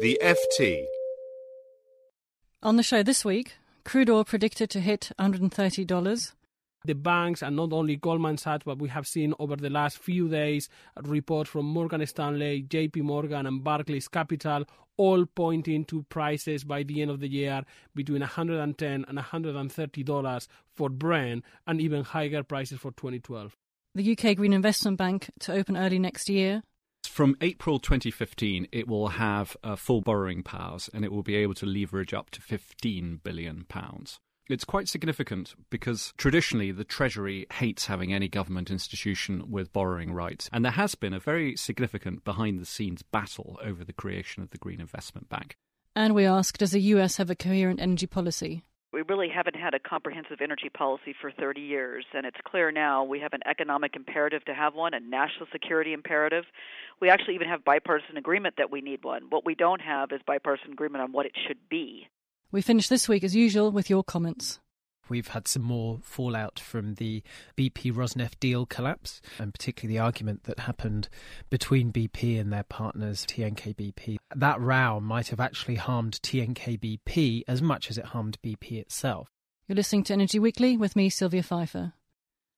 The FT. On the show this week, crude oil predicted to hit $130. The banks, and not only Goldman Sachs, but we have seen over the last few days reports from Morgan Stanley, JP Morgan, and Barclays Capital, all pointing to prices by the end of the year between $110 and 130 dollars for Brent, and even higher prices for 2012. The UK Green Investment Bank to open early next year. From April 2015, it will have uh, full borrowing powers and it will be able to leverage up to 15 billion pounds. It's quite significant because traditionally the Treasury hates having any government institution with borrowing rights, and there has been a very significant behind the scenes battle over the creation of the Green Investment Bank. And we ask Does the US have a coherent energy policy? We really haven't had a comprehensive energy policy for 30 years, and it's clear now we have an economic imperative to have one, a national security imperative. We actually even have bipartisan agreement that we need one. What we don't have is bipartisan agreement on what it should be. We finish this week, as usual, with your comments. We've had some more fallout from the BP Rosneft deal collapse, and particularly the argument that happened between BP and their partners, TNKBP. That row might have actually harmed TNKBP as much as it harmed BP itself. You're listening to Energy Weekly with me, Sylvia Pfeifer.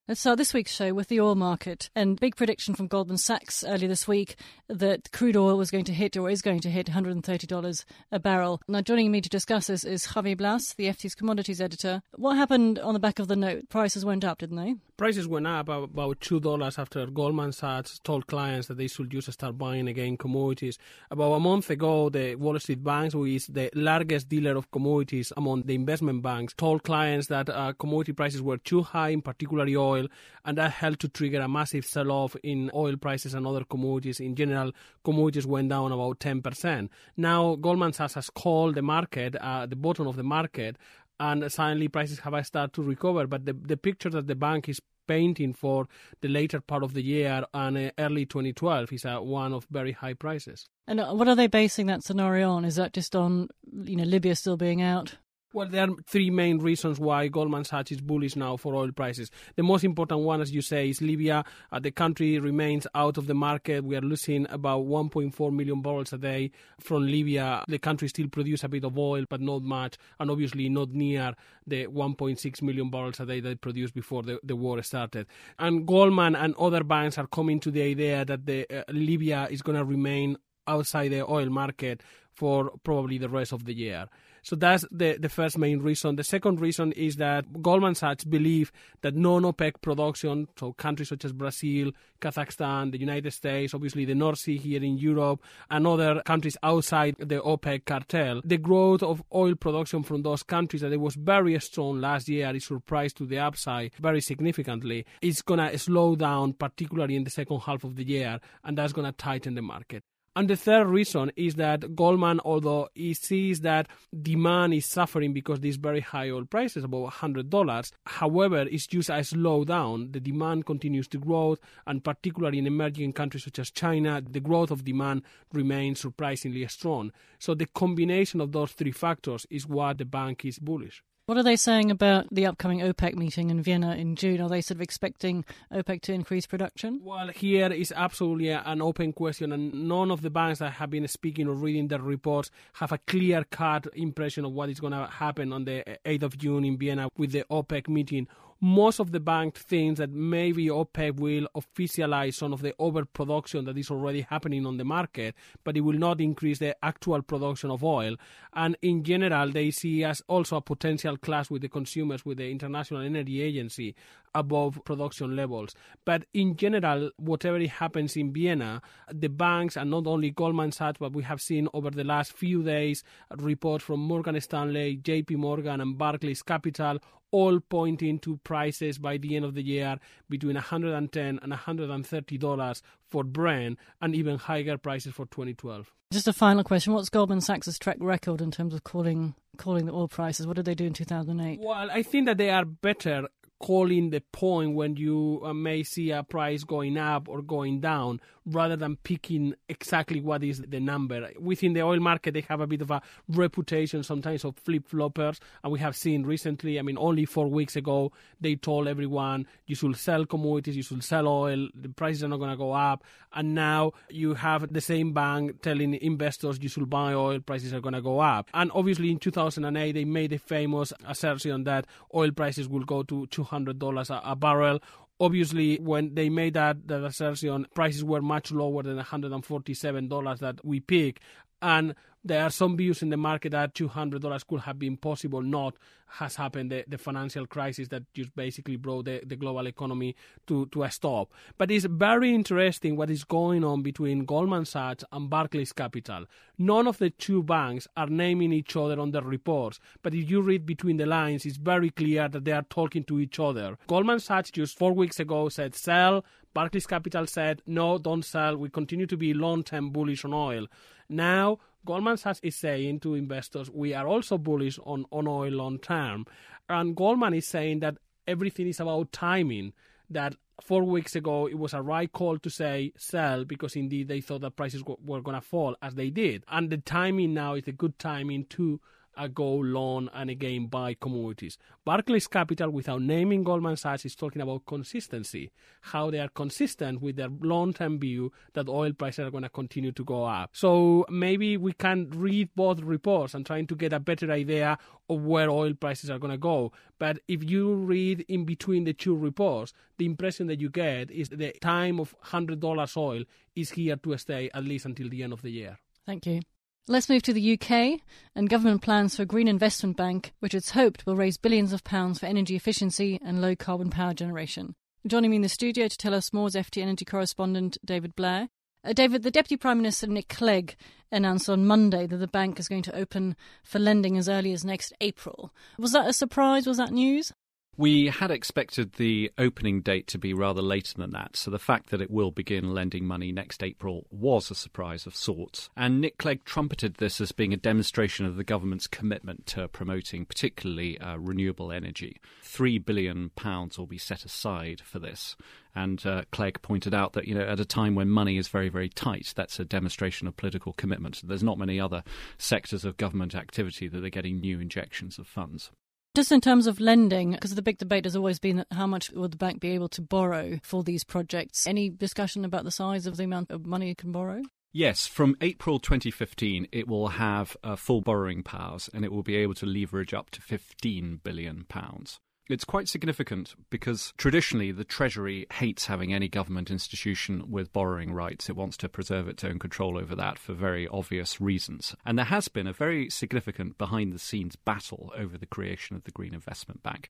Let's start this week's show with the oil market. And big prediction from Goldman Sachs earlier this week that crude oil was going to hit or is going to hit $130 a barrel. Now, joining me to discuss this is Javi Blas, the FT's commodities editor. What happened on the back of the note? Prices went up, didn't they? Prices went up about $2 after Goldman Sachs told clients that they should just start buying again commodities. About a month ago, the Wall Street Banks, who is the largest dealer of commodities among the investment banks, told clients that uh, commodity prices were too high, in particular oil oil, and that helped to trigger a massive sell off in oil prices and other commodities. In general, commodities went down about 10%. Now, Goldman Sachs has called the market, uh, the bottom of the market, and suddenly prices have started to recover. But the, the picture that the bank is painting for the later part of the year and uh, early 2012 is uh, one of very high prices. And uh, what are they basing that scenario on? Is that just on you know Libya still being out? Well, there are three main reasons why Goldman Sachs is bullish now for oil prices. The most important one, as you say, is Libya. Uh, the country remains out of the market. We are losing about 1.4 million barrels a day from Libya. The country still produces a bit of oil, but not much, and obviously not near the 1.6 million barrels a day they produced before the, the war started. And Goldman and other banks are coming to the idea that the uh, Libya is going to remain outside the oil market for probably the rest of the year. So that's the, the first main reason. The second reason is that Goldman Sachs believe that non-OPEC production, so countries such as Brazil, Kazakhstan, the United States, obviously the North Sea here in Europe, and other countries outside the OPEC cartel, the growth of oil production from those countries that it was very strong last year is surprised to the upside very significantly. It's going to slow down, particularly in the second half of the year, and that's going to tighten the market. And the third reason is that Goldman, although he sees that demand is suffering because these very high oil prices, about $100, however, it's just a slowdown. The demand continues to grow, and particularly in emerging countries such as China, the growth of demand remains surprisingly strong. So the combination of those three factors is what the bank is bullish. What are they saying about the upcoming OPEC meeting in Vienna in June? Are they sort of expecting OPEC to increase production? Well, here is absolutely an open question, and none of the banks that have been speaking or reading the reports have a clear cut impression of what is going to happen on the 8th of June in Vienna with the OPEC meeting most of the bank thinks that maybe OPEC will officialize some of the overproduction that is already happening on the market, but it will not increase the actual production of oil. And in general, they see as also a potential clash with the consumers, with the International Energy Agency above production levels. But in general, whatever happens in Vienna, the banks, and not only Goldman Sachs, but we have seen over the last few days reports from Morgan Stanley, JP Morgan, and Barclays Capital all pointing to prices by the end of the year between 110 and 130 dollars for Brent, and even higher prices for 2012. Just a final question: What's Goldman Sachs' track record in terms of calling calling the oil prices? What did they do in 2008? Well, I think that they are better calling the point when you uh, may see a price going up or going down rather than picking exactly what is the number. Within the oil market, they have a bit of a reputation sometimes of flip floppers, and we have seen recently, I mean, only four weeks ago, they told everyone you should sell commodities, you should sell oil, the prices are not going to go up. And now you have the same bank telling investors you should buy oil, prices are going to go up. And obviously, in 2008, they made a famous assertion that oil prices will go to 200 $100 a, a barrel. Obviously, when they made that, that assertion, prices were much lower than $147 that we pick. And there are some views in the market that $200 could have been possible, not has happened the, the financial crisis that just basically brought the, the global economy to, to a stop. But it's very interesting what is going on between Goldman Sachs and Barclays Capital. None of the two banks are naming each other on their reports, but if you read between the lines, it's very clear that they are talking to each other. Goldman Sachs just four weeks ago said sell. Barclays Capital said no, don't sell. We continue to be long term bullish on oil. Now Goldman Sachs is saying to investors, we are also bullish on, on oil long term. And Goldman is saying that everything is about timing, that four weeks ago it was a right call to say sell because indeed they thought that prices were going to fall as they did. And the timing now is a good timing to a go long and again buy commodities. Barclays Capital, without naming Goldman Sachs, is talking about consistency, how they are consistent with their long term view that oil prices are going to continue to go up. So maybe we can read both reports and trying to get a better idea of where oil prices are going to go. But if you read in between the two reports, the impression that you get is the time of $100 oil is here to stay at least until the end of the year. Thank you. Let's move to the UK and government plans for a green investment bank, which it's hoped will raise billions of pounds for energy efficiency and low carbon power generation. Joining me in the studio to tell us more is FT Energy correspondent David Blair. Uh, David, the Deputy Prime Minister Nick Clegg announced on Monday that the bank is going to open for lending as early as next April. Was that a surprise? Was that news? We had expected the opening date to be rather later than that, so the fact that it will begin lending money next April was a surprise of sorts. And Nick Clegg trumpeted this as being a demonstration of the government's commitment to promoting particularly uh, renewable energy. Three billion pounds will be set aside for this. And uh, Clegg pointed out that, you know, at a time when money is very, very tight, that's a demonstration of political commitment. There's not many other sectors of government activity that are getting new injections of funds. Just in terms of lending, because the big debate has always been how much will the bank be able to borrow for these projects? Any discussion about the size of the amount of money it can borrow? Yes, from April 2015, it will have uh, full borrowing powers and it will be able to leverage up to 15 billion pounds. It's quite significant because traditionally the Treasury hates having any government institution with borrowing rights. It wants to preserve its own control over that for very obvious reasons. And there has been a very significant behind the scenes battle over the creation of the Green Investment Bank.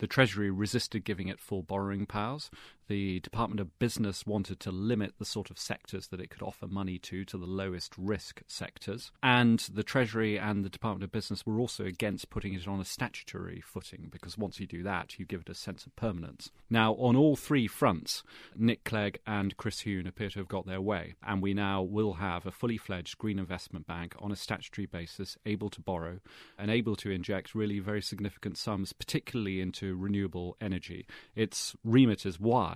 The Treasury resisted giving it full borrowing powers. The Department of Business wanted to limit the sort of sectors that it could offer money to to the lowest risk sectors. And the Treasury and the Department of Business were also against putting it on a statutory footing because once you do that, you give it a sense of permanence. Now, on all three fronts, Nick Clegg and Chris Huhne appear to have got their way. And we now will have a fully fledged green investment bank on a statutory basis, able to borrow and able to inject really very significant sums, particularly into renewable energy. Its remit is wide,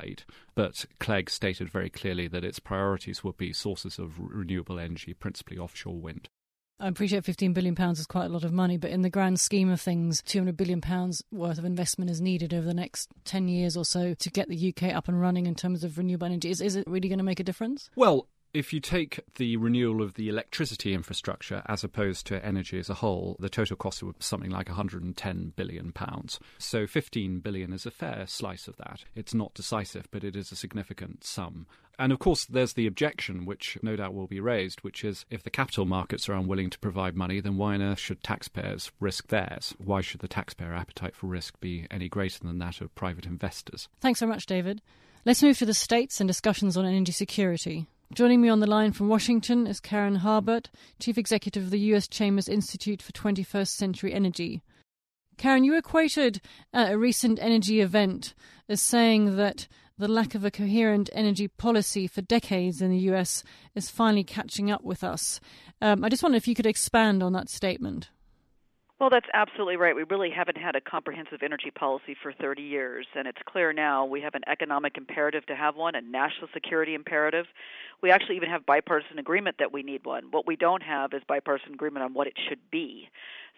but Clegg stated very clearly that its priorities would be sources of renewable energy, principally offshore wind. I appreciate £15 billion is quite a lot of money, but in the grand scheme of things, £200 billion worth of investment is needed over the next 10 years or so to get the UK up and running in terms of renewable energy. Is, is it really going to make a difference? Well, if you take the renewal of the electricity infrastructure as opposed to energy as a whole, the total cost was something like 110 billion pounds. So 15 billion is a fair slice of that. It's not decisive, but it is a significant sum. And of course, there's the objection, which no doubt will be raised, which is if the capital markets are unwilling to provide money, then why on earth should taxpayers risk theirs? Why should the taxpayer appetite for risk be any greater than that of private investors? Thanks so much, David. Let's move to the States and discussions on energy security. Joining me on the line from Washington is Karen Harbert, Chief Executive of the U.S. Chambers Institute for 21st Century Energy. Karen, you were quoted at a recent energy event as saying that the lack of a coherent energy policy for decades in the US is finally catching up with us. Um, I just wonder if you could expand on that statement. Well, that's absolutely right. We really haven't had a comprehensive energy policy for 30 years, and it's clear now we have an economic imperative to have one, a national security imperative. We actually even have bipartisan agreement that we need one. What we don't have is bipartisan agreement on what it should be.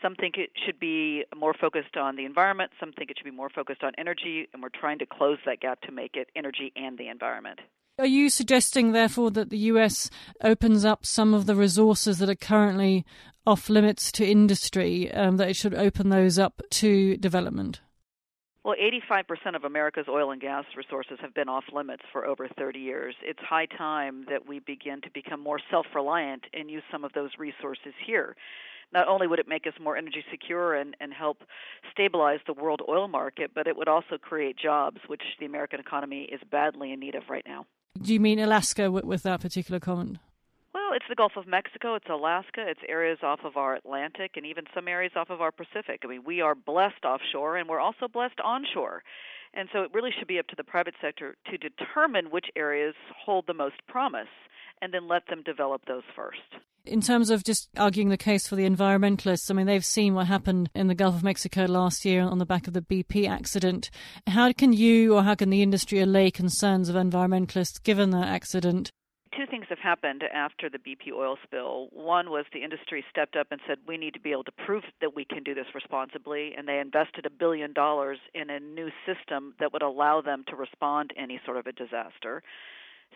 Some think it should be more focused on the environment, some think it should be more focused on energy, and we're trying to close that gap to make it energy and the environment. Are you suggesting, therefore, that the US opens up some of the resources that are currently off limits to industry, um, that it should open those up to development? Well, 85% of America's oil and gas resources have been off limits for over 30 years. It's high time that we begin to become more self reliant and use some of those resources here. Not only would it make us more energy secure and, and help stabilize the world oil market, but it would also create jobs, which the American economy is badly in need of right now. Do you mean Alaska with, with that particular comment? It's the Gulf of Mexico, it's Alaska, it's areas off of our Atlantic, and even some areas off of our Pacific. I mean, we are blessed offshore, and we're also blessed onshore. And so it really should be up to the private sector to determine which areas hold the most promise and then let them develop those first. In terms of just arguing the case for the environmentalists, I mean, they've seen what happened in the Gulf of Mexico last year on the back of the BP accident. How can you or how can the industry allay concerns of environmentalists given that accident? Two things have happened after the BP oil spill. One was the industry stepped up and said, we need to be able to prove that we can do this responsibly, and they invested a billion dollars in a new system that would allow them to respond to any sort of a disaster.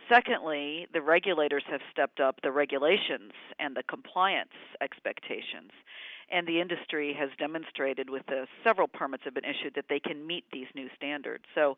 Secondly, the regulators have stepped up the regulations and the compliance expectations. And the industry has demonstrated with the several permits have been issued that they can meet these new standards. So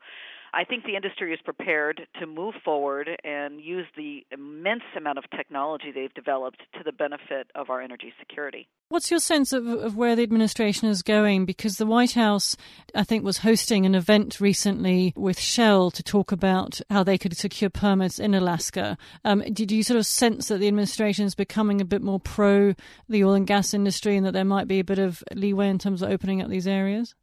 I think the industry is prepared to move forward and use the immense amount of technology they've developed to the benefit of our energy security. What's your sense of, of where the administration is going? Because the White House, I think, was hosting an event recently with Shell to talk about how they could secure permits in Alaska. Um, did you sort of sense that the administration is becoming a bit more pro the oil and gas industry and that there might be a bit of leeway in terms of opening up these areas?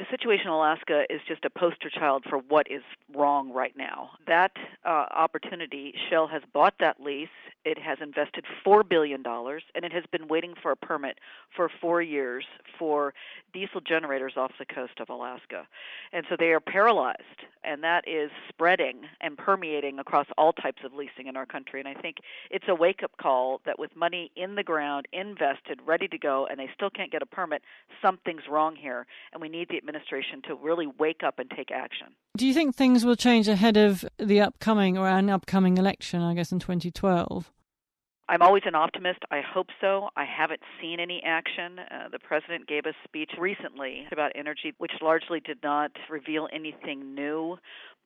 The situation in Alaska is just a poster child for what is wrong right now. That uh, opportunity, Shell has bought that lease. It has invested $4 billion, and it has been waiting for a permit for four years for diesel generators off the coast of Alaska. And so they are paralyzed, and that is spreading and permeating across all types of leasing in our country. And I think it's a wake up call that with money in the ground, invested, ready to go, and they still can't get a permit, something's wrong here, and we need the administration to really wake up and take action. Do you think things will change ahead of the upcoming or an upcoming election, I guess, in 2012? I'm always an optimist. I hope so. I haven't seen any action. Uh, the president gave a speech recently about energy, which largely did not reveal anything new.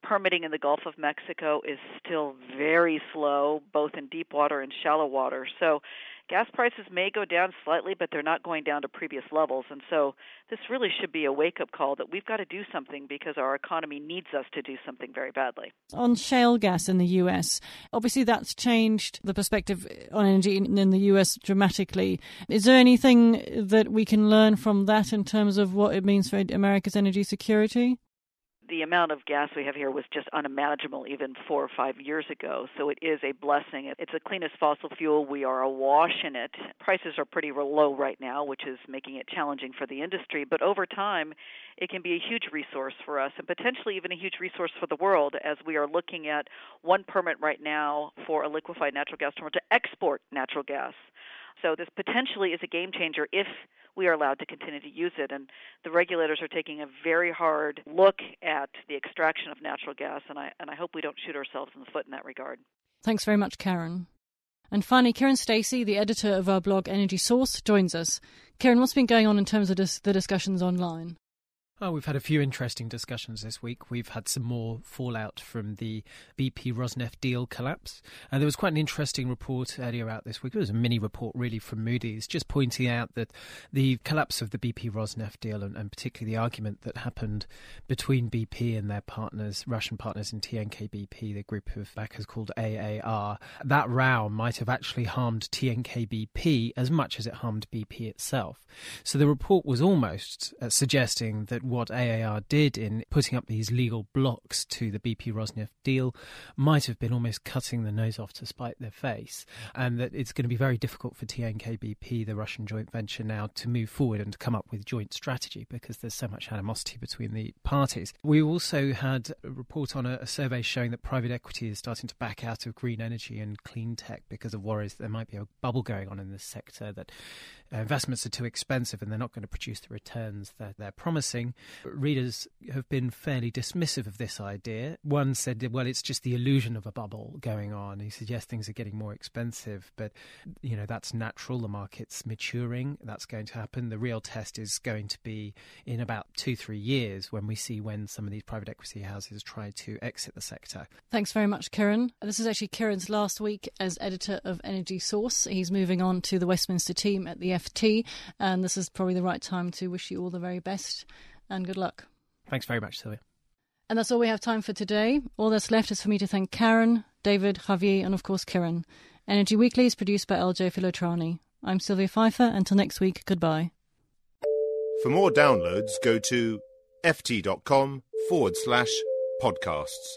Permitting in the Gulf of Mexico is still very slow, both in deep water and shallow water. So gas prices may go down slightly, but they're not going down to previous levels. And so this really should be a wake up call that we've got to do something because our economy needs us to do something very badly. On shale gas in the US, obviously that's changed the perspective on energy in the US dramatically. Is there anything that we can learn from that in terms of what it means for America's energy security? The amount of gas we have here was just unimaginable even four or five years ago. So it is a blessing. It's the cleanest fossil fuel. We are awash in it. Prices are pretty low right now, which is making it challenging for the industry. But over time, it can be a huge resource for us and potentially even a huge resource for the world as we are looking at one permit right now for a liquefied natural gas terminal to export natural gas. So this potentially is a game changer if we are allowed to continue to use it. And the regulators are taking a very hard look at the extraction of natural gas, and I, and I hope we don't shoot ourselves in the foot in that regard. Thanks very much, Karen. And finally, Kiran Stacey, the editor of our blog Energy Source, joins us. Kiran, what's been going on in terms of dis- the discussions online? Oh, we've had a few interesting discussions this week. We've had some more fallout from the BP Rosneft deal collapse. And there was quite an interesting report earlier out this week. It was a mini report, really, from Moody's, just pointing out that the collapse of the BP Rosneft deal, and, and particularly the argument that happened between BP and their partners, Russian partners in TNKBP, the group of backers called AAR, that row might have actually harmed TNKBP as much as it harmed BP itself. So the report was almost uh, suggesting that what AAR did in putting up these legal blocks to the BP Rosneft deal might have been almost cutting the nose off to spite their face, and that it's going to be very difficult for TNK-BP, the Russian joint venture, now to move forward and to come up with joint strategy because there's so much animosity between the parties. We also had a report on a, a survey showing that private equity is starting to back out of green energy and clean tech because of worries that there might be a bubble going on in this sector, that investments are too expensive and they're not going to produce the returns that they're promising. Readers have been fairly dismissive of this idea. One said, well, it's just the illusion of a bubble going on. He suggests things are getting more expensive, but, you know, that's natural. The market's maturing. That's going to happen. The real test is going to be in about two, three years when we see when some of these private equity houses try to exit the sector. Thanks very much, Kiran. This is actually Kiran's last week as editor of Energy Source. He's moving on to the Westminster team at the FT, and this is probably the right time to wish you all the very best and good luck. Thanks very much, Sylvia. And that's all we have time for today. All that's left is for me to thank Karen, David, Javier, and of course Kiran. Energy Weekly is produced by LJ Filotrani. I'm Sylvia Pfeifer. Until next week, goodbye. For more downloads, go to ft.com forward slash podcasts.